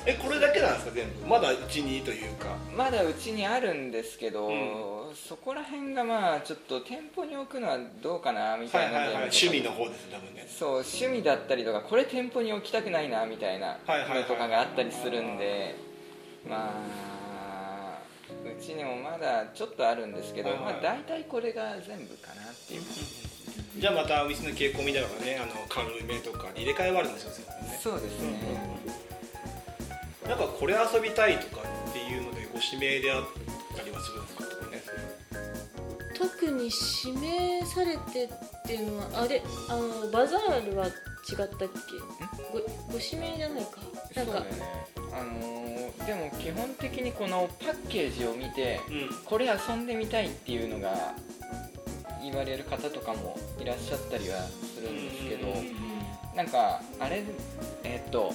えこれだけなんですか全部。まだ12というか。まだうちにあるんですけど、うん。そこら辺がまあちょっと店舗に置くのはどうかなみたはいいな。はいはい趣味の方です多分ね。そう趣味だったりとかこれ店舗に置きたくないなみたいなはいはいはいのとかがあったりするんでまあうちにもまだちょっとあるんですけど、はいはい。まあ、大体これが全部かなっていう、じゃあまたお店の傾向見ながらねあの軽めとかに入れ替えはあるんですよね。そうですね、なんかこれ遊びたいとかっていうのでご指名であったりはするんですか？とかね特に指名されてっていうのはあれあのバザールは違ったっけ？ごご指名じゃないか。なんか。そうだよね。あのーでも基本的にこのパッケージを見てうん。これ遊んでみたいっていうのが言われる方とかもいらっしゃったりはするんですけどなんかあれえっと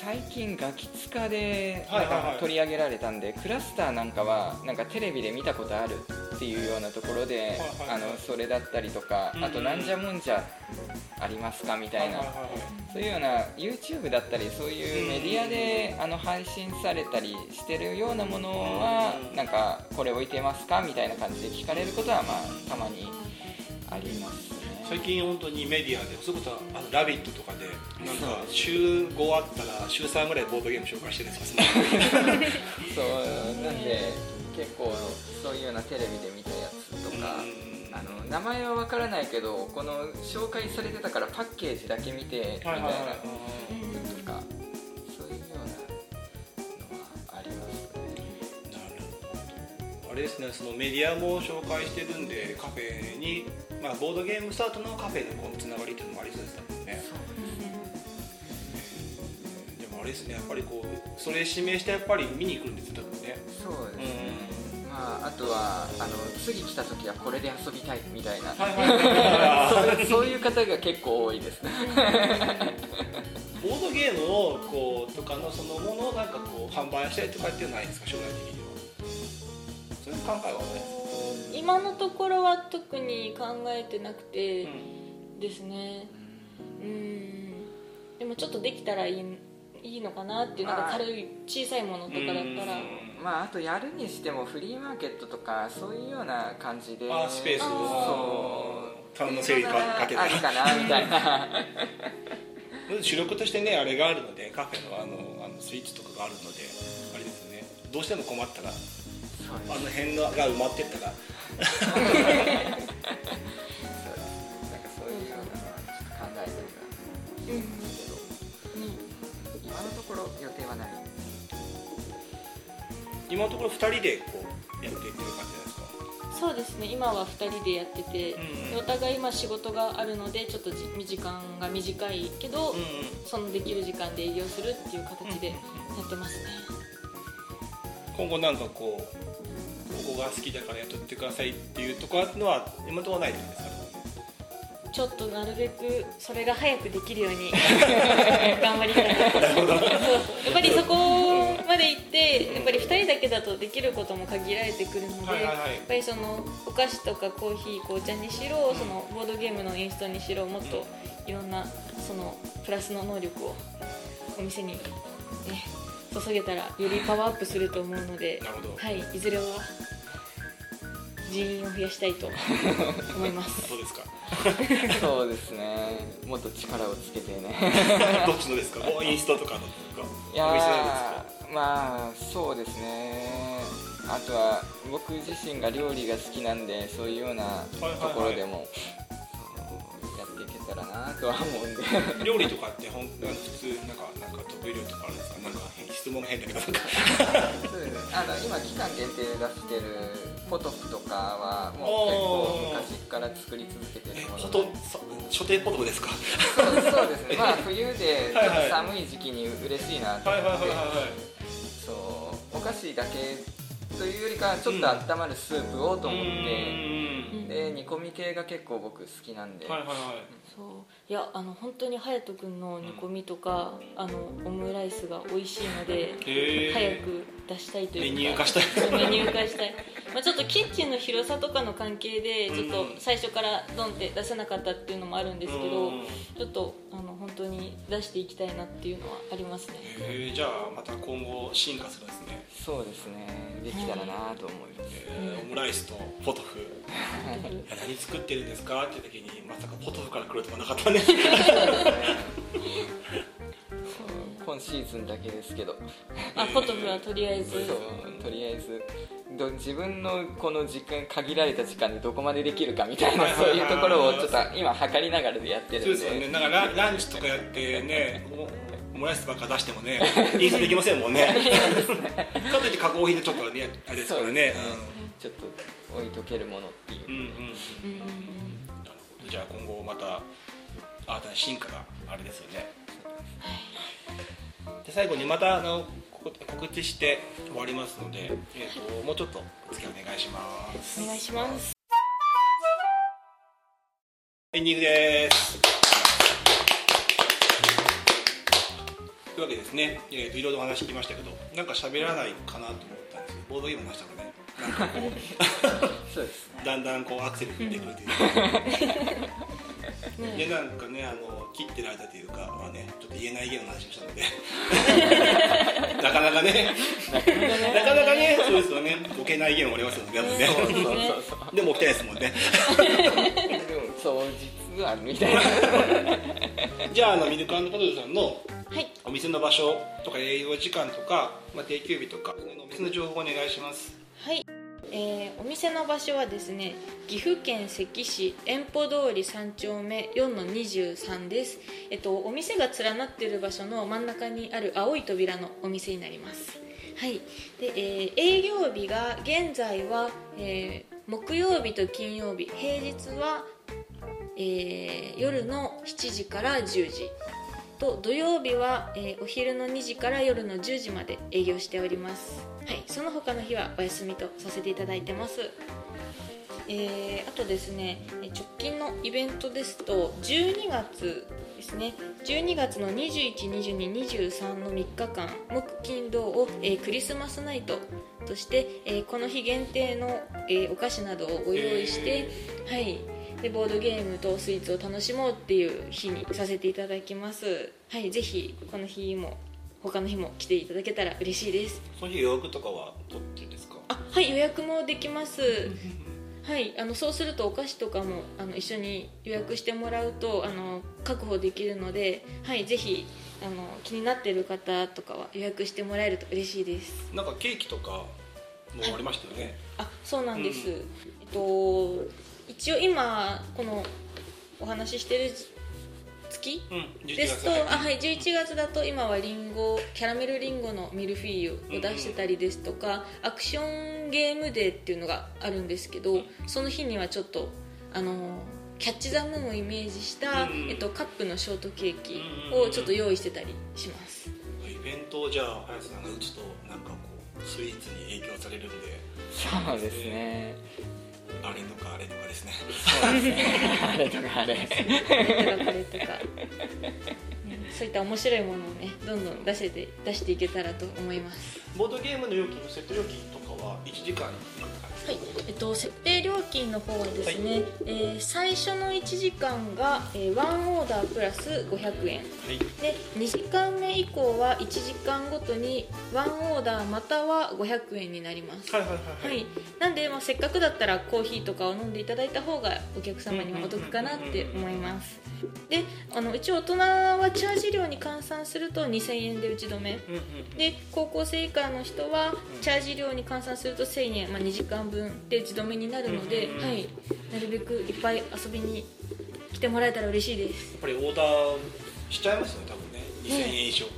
最近ガキツカで取り上げられたんで、クラスターなんかはなんかテレビで見たことあるっていうようなところで、あのそれだったりとか、うんあとなんじゃもんじゃありますかみたいな、そういうような YouTube だったりそういうメディアであの配信されたりしてるようなものはうんなんかこれ置いてますかみたいな感じで聞かれることはまあたまにあります。ね最近本当にメディアでそれこそあの「ラビット!」とかでなんか週5あったら週3ぐらいボードゲーム紹介してるんですかそうなんで結構そういうようなテレビで見たやつとかあの名前は分からないけどこの紹介されてたからパッケージだけ見てみたいな。はいはいはいれですね。そのメディアも紹介してるんでカフェに、まあ、ボードゲームスタートのカフェのこのつながりっていうのもありそうですもんね。でもあれですねやっぱりこうそれ指名してやっぱり見に来るんですよ多分ね。そうですね、まあ、あとはあの次来た時はこれで遊びたいみたいな、そういう方が結構多いですね。ボードゲームをこうとかのそのものをなんかこう販売したりとかっていうのはないんですか将来的に考えはないですか今のところは特に考えてなくてうん。ですね。うん。でもちょっとできたらいいいいのかなっていうなんか軽い小さいものとかだったら。まああとやるにしてもフリーマーケットとかそういうような感じで。あースペースあをそうタウンの整理かかけてありかなみたいな。主力としてねあれがあるのでカフェのあのあのスイーツとかがあるのであれですね。どうしても困ったらあの辺のが埋まってったら。そうですなんかそういうようなのはちょっと考えてるんですけど今のところ予定はな。い今のところ2人でこうやっていってる感じですか。そうですね。今は2人でやってて、うんでお互い今仕事があるのでちょっとじ時間が短いけど、うんうん。そのできる時間で営業するっていう形でやってますね、今後なんかこうが好きだからやってくださいっていうところのは今のところないですかちょっとなるべくそれが早くできるように。頑張りたい。やっぱりそこまで行ってやっぱり2人だけだとできることも限られてくるので、はいはいはい。やっぱりそのお菓子とかコーヒー紅茶にしろそのボードゲームのインストにしろもっといろんなそのプラスの能力をお店に、ね、注げたらよりパワーアップすると思うので。はい、いずれは人員を増やしたいと思います。どうですか。そうですね。もっと力をつけてね。どっちのですか？インスタとかのとか。いやまあそうですね。あとは僕自身が料理が好きなんでそういうようなはいはいところでも、そうやっていけたらなとは思うんで。料理とかってほんなんか普通なんかなんか得意料理とかあるんですか？なんか変質問が変だけど。そうです。あの今期間限定で出してるポトフとかはもう結構昔から作り続けてるものほとんど所定ポトフですか？そうですね。まあ冬でちょっと寒い時期に嬉しいなと思って。そう。お菓子だけというよりかはちょっと温まるスープをと思って、うんで煮込み系が結構僕好きなんで、はいはいはい。そういやあの本当に隼人君の煮込みとかあのオムライスが美味しいので早く出したいというか。メニュー化したい。メニュー化したい、まあ、ちょっとキッチンの広さとかの関係でちょっと最初からドンって出せなかったっていうのもあるんですけどうん。ちょっとあの本当に出していきたいなっていうのはありますね。へーじゃあまた今後進化するんですね、そうですね。できたらなと思います、えーオムライスとポトフ。い や何作ってるんですかって時にまさかポトフから来るとかなかったね今シーズンだけですけど。あポトフはとりあえず。そうとりあえず。ど自分のこの時間限られた時間でどこまでできるかみたいなそういうところをちょっと今測りながらでやってるんで。そうですよね。なんかラランチとかやってねオオムライスばっか出してもね インスタできませんもんね。かといって加工品でちょっとねあれですからね。ちょっと置いとけるものっていう。うんうんうん。うんうんうん。なるほど。じゃあ今後また新たな進化があれですよね。で最後にまたあのこ告知して終わりますので、えー、ともうちょっとお付き合いお願いします。お願いします。エンディングです。というわけですね、えー、といろいろお話聞きましたけどなんか喋らないかなと思ったんですけどボードゲームの話とかね。なんかこう そうですね。だんだんこうアクセル踏んでくるという か、でなんかねあの切ってる間というかはねちょっと言えないゲームの話をしたので。なかなかね。なかなかね。そうですよね。置けないゲームもありますよね。ね。そうそうそうでも置きたいですもんね。でもそう実はみたいな。じゃああのミルクポテトさんのはい。お店の場所とか営業時間とか、まあ、定休日とかお店の情報をお願いします。はい、えーお店の場所はですね岐阜県関市遠歩通り3丁目4の23です、えっと、お店が連なっている場所の真ん中にある青い扉のお店になります。はい。で、えー営業日が現在は、えー木曜日と金曜日平日は、えー夜の7時から10時。と土曜日は、えーお昼の2時から夜の10時まで営業しております。はいその他の日はお休みとさせていただいてます。えーあとですねえー直近のイベントですと12月ですね。12月の212223の3日間木金土を、えークリスマスナイトとして、えーこの日限定の、えーお菓子などをご用意して、はい。でボードゲームとスイーツを楽しもうっていう日にさせていただきます。はいぜひこの日も他の日も来ていただけたら嬉しいです。その日予約とかは取ってるんですか？あはい予約もできます。はいあのそうするとお菓子とかもあの一緒に予約してもらうとあの確保できるのではいぜひあの気になっている方とかは予約してもらえると嬉しいです。なんかケーキとかもありましたよね、あそうなんです、うん。えっと一応今このお話ししてる月？うん、11ですとはいあ、はい、11月だと今はリンゴキャラメルリンゴのミルフィーユを出してたりですとか、アクションゲームデーっていうのがあるんですけどその日にはちょっとあのキャッチ・ザ・ムーンをイメージした、うん。えっと、カップのショートケーキをちょっと用意してたりします。イベントをじゃあ早瀬さんが打つとなんかこうスイーツに影響されるんで。そうですねあれとかあれとかですね。そうですね。あれとかあれとかこれとか、そういった面白いものをねどんどん出せて出していけたらと思います。ボードゲームの料金のセット料金とかは1時間はい、えっと、設定料金の方はですね、えー最初の1時間が、えー、1オーダープラス500円。はい。で2時間目以降は1時間ごとに1オーダーまたは500円になります。はいはいはいはい、なんで、まあ、せっかくだったらコーヒーとかを飲んでいただいた方がお客様にはお得かなって思います。であの一応大人はチャージ料に換算すると2000円で打ち止め。で高校生以下の人はチャージ料に換算すると1000円、まあ、2時間分で打ち止めになるので、うんはい、なるべくいっぱい遊びに来てもらえたら嬉しいです。やっぱりオーダーしちゃいますよね多分ね。2000円以上、はい。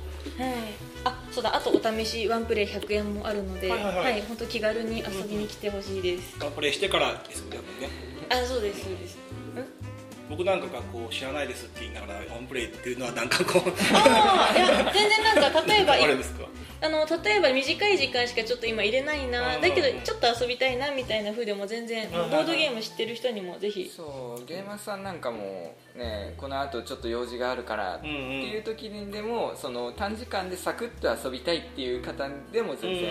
あそうだ。あとお試しワンプレイ100円もあるので、はいはいはい。本当気軽に遊びに来てほしいです、ガンプレイしてからですね。あそうですそうです。僕なんかがこう知らないですって言いながらワンプレイっていうのはなんかこうああいや全然なんか例えばあれですか？あの例えば短い時間しかちょっと今入れないなうんだけどちょっと遊びたいなみたいな風でも全然んボードゲーム知ってる人にもぜひ。そうゲーマーさんなんかもねこのあとちょっと用事があるからっていう時にでもその短時間でサクッと遊びたいっていう方でも全然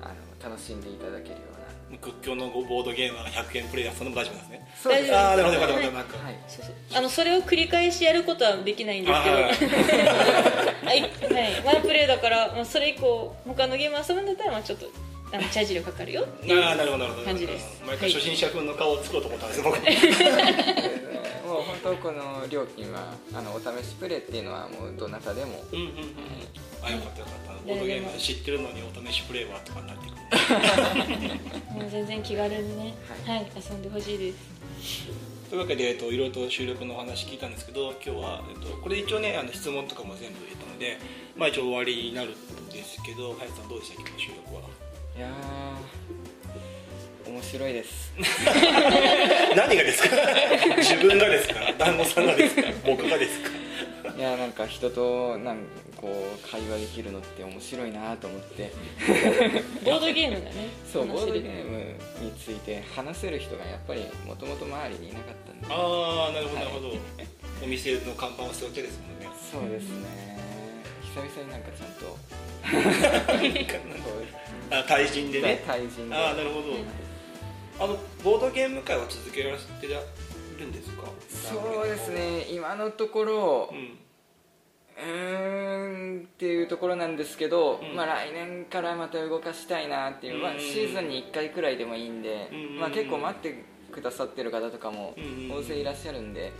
あの楽しんでいただけるよ屈強のボードゲームは100円プレイヤーそんなも大丈夫なんですね。大丈夫ああなるほどなるほどはいなんか。はい。そうそう。あのそれを繰り返しやることはできないんですけど。あ はい、はい、ワンプレイだから、まあ、それ以降他のゲーム遊ぶんだったら、まあ、ちょっとあのチャージ料かかるよっていうああなるほどなるほど。感じです。毎回初心者風の顔を作ろうと思ったんですよ僕 もう本当この料金はあのお試しプレイっていうのはもうどなたでもうんうんうん。あよかったよかった。ボードゲーム知ってるのにお試しプレイはとかになってくる。もう全然気軽にね、はい、遊んでほしいです。というわけで、えっと、いろいろと収録のお話聞いたんですけど今日は、えっと、これ一応ねあの質問とかも全部入れたのでまあ一応終わりになるんですけど林さんどうでした？今日の収録は。いやー面白いです。何がですか？自分がですか？団子さんがですか？僕がですか？いやなんか人となんこう会話できるのって面白いなと思って。ボードゲームがね。そうボードゲームについて話せる人がやっぱりもともと周りにいなかったんで。ああなるほどなるほど、お店の看板を背負ってですもんね。そうですね。久々になんかちゃんと。そうあ対人でね。対人で。ああなるほどあのボードゲーム会は続けられてるんですか？そうですね。今のところうんうーんっていうところなんですけど、うん。まあ、来年からまた動かしたいなっていう、まあうん、シーズンに1回くらいでもいいんで、うん。まあ、結構待ってくださってる方とかもうん。大勢いらっしゃるんで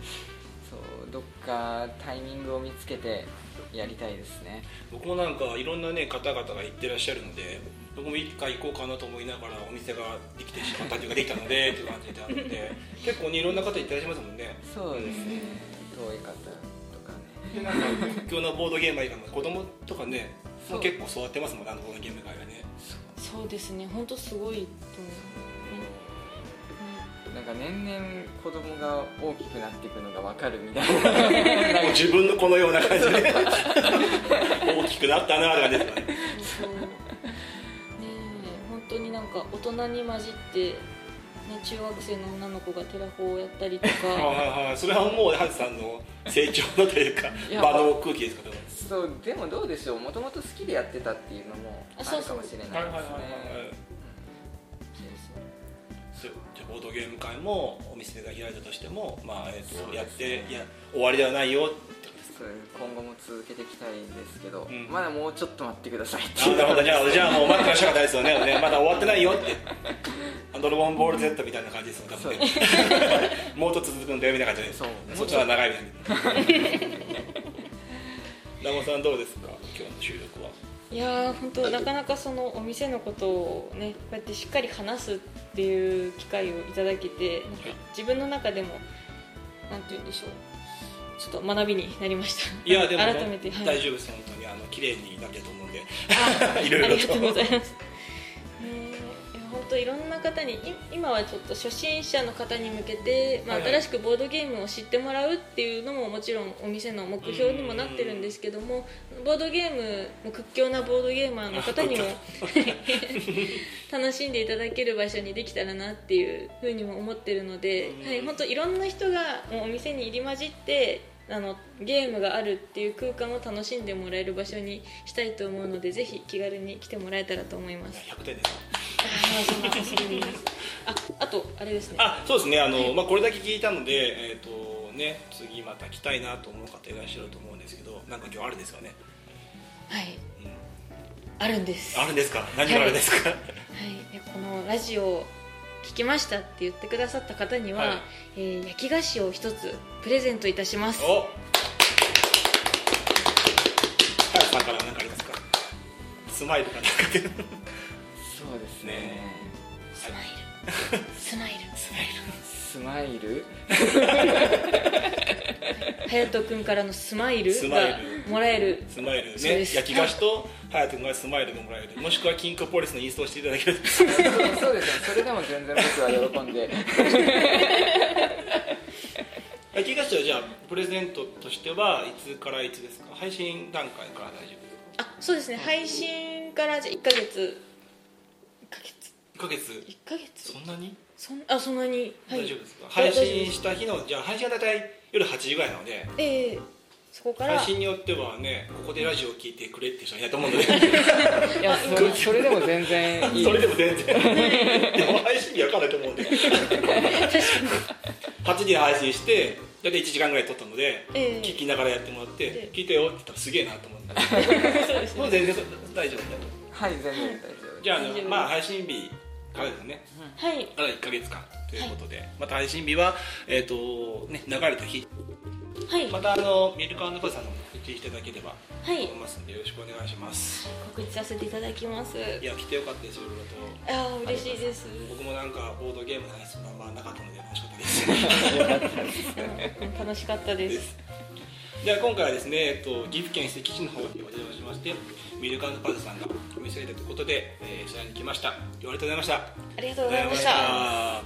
そうどっかタイミングを見つけてやりたいですね。僕もなんかいろんなね方々が行ってらっしゃるので僕も一回行こうかなと思いながらお店ができてしまったというかできたので っていう感じであるので結構ねいろんな方行ってらっしゃいますもんね。そうですね。遠い方とかね。でなんか屈強なボードゲーム以外の子供とかねそう結構育ってますもん。ねあのボードゲーム界はねそうですね本当すごいと思う、なんか年々子供が大きくなっていくのが分かるみたいなもう自分のこのような感じで大きくなったなとかですかね当になんか大人に混じって、ね、中学生の女の子がテラフォをやったりとか。はいはいはいそれはもうハツさんの成長のというか場の空気ですかそうでもどうでしょうもともと好きでやってたっていうのもあるかもしれないですね。そうじゃあボードゲーム会もお店が開いたとしても、まあえー、とやっていや終わりではないよ今後も続けていきたいんですけど、うん。まだもうちょっと待ってくださいってあなるほど。じゃあじゃあもう待ってらっしゃる方ですよねねまだ終わってないよって。あドラゴンボール Z みたいな感じですよ多分ね。もう一つ続くんだよみたいな感じで。そう。そっちは長いみたいな。長さんどうですか？今日の収録は。いやー本当なかなかそのお店のことをねこうやってしっかり話すっていう機会をいただけてなんか自分の中でもなんて言うんでしょうちょっと学びになりました。いやでも、改めて、はい、大丈夫です。本当にあの綺麗になってると思うんで。あ いろいろと。ありがとうございます。ねえいろんな方にい今はちょっと初心者の方に向けて、まあ、新しくボードゲームを知ってもらうっていうのももちろんお店の目標にもなってるんですけどもボードゲームも屈強なボードゲーマーの方にも 楽しんでいただける場所にできたらなっていうふうにも思ってるので、はい、本当いろんな人がもうお店に入り混じってあのゲームがあるっていう空間を楽しんでもらえる場所にしたいと思うのでぜひ気軽に来てもらえたらと思います。100点です あああとあれですね。あそうですね。あの、まあ、これだけ聞いたので、えーとね、次また来たいなと思う方いらっしゃると思うんですけどなんか今日あるんですかね、はい。うん、あるんです。あるんですか？何があるんですか、はい、でこのラジオを聞きましたって言ってくださった方には、はい。えー焼き菓子を一つプレゼントいたします。お。はいさんから何かありますか？スマイルかなんかで。そうですね。スマイル。スマイル。スマイル 隼人君からのスマイルスマイがル。もらえる。スマイルね。焼き菓子と隼人君がスマイルがもらえる。もしくはキンクポリスのインストをしていただけると。そうですねそれでも全然僕は喜んで。焼き菓子はじゃあプレゼントとしてはいつからいつですか？配信段階から大丈夫ですか？あそうですね。配信からじゃ1ヶ月。1ヶ月。1ヶ月。1ヶ月。そんなに？そんあそんなに、はい、大丈夫ですか、はい配信した日のじゃあ配信は大体夜8時ぐらいなのでええそこから。配信によってはねここでラジオを聞いてくれって人はいないと思うので。いやそれそれでも全然いい。それでも全然でも配信日分かんないと思うんで。8時に配信して大体1時間ぐらい撮ったので、ええ。聞きながらやってもらって、ええ聞いてよって言ったらすげえなと思って。そうですね。もう全然大丈夫。だはい全然大丈夫じゃあまあ配信日からですね。はい。まだ1か月間ということで、また配信日はえっ、とね流れた日。はい、またあのミルクファさんの告知いただければとはい。思いますのでよろしくお願いします。告知させていただきます。いや来てよかったです。よいろいろと。ああ嬉しいです。僕もなんかボードゲームの話があんまなかったので楽しかったです。楽しかったです。では今回はですね、えっと、岐阜県関市の方にお邪魔しましてミルクパズさんがお店にいたということで、えー、取材に来ました。ありがとうございました。ありがとうございました。は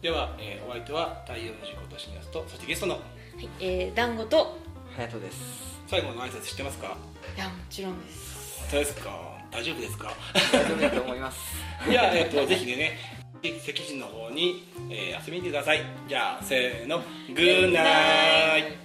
では、えーお相手は太陽の事故とシニアスとそしてゲストのい、えー、団子と隼人です。最後の挨拶知ってますか？いやもちろんです。本当ですか？大丈夫ですか？大丈夫だと思います。じゃあ、えっと、ぜひね関市の方に、えー遊びに来てください。じゃあせーのグーナイ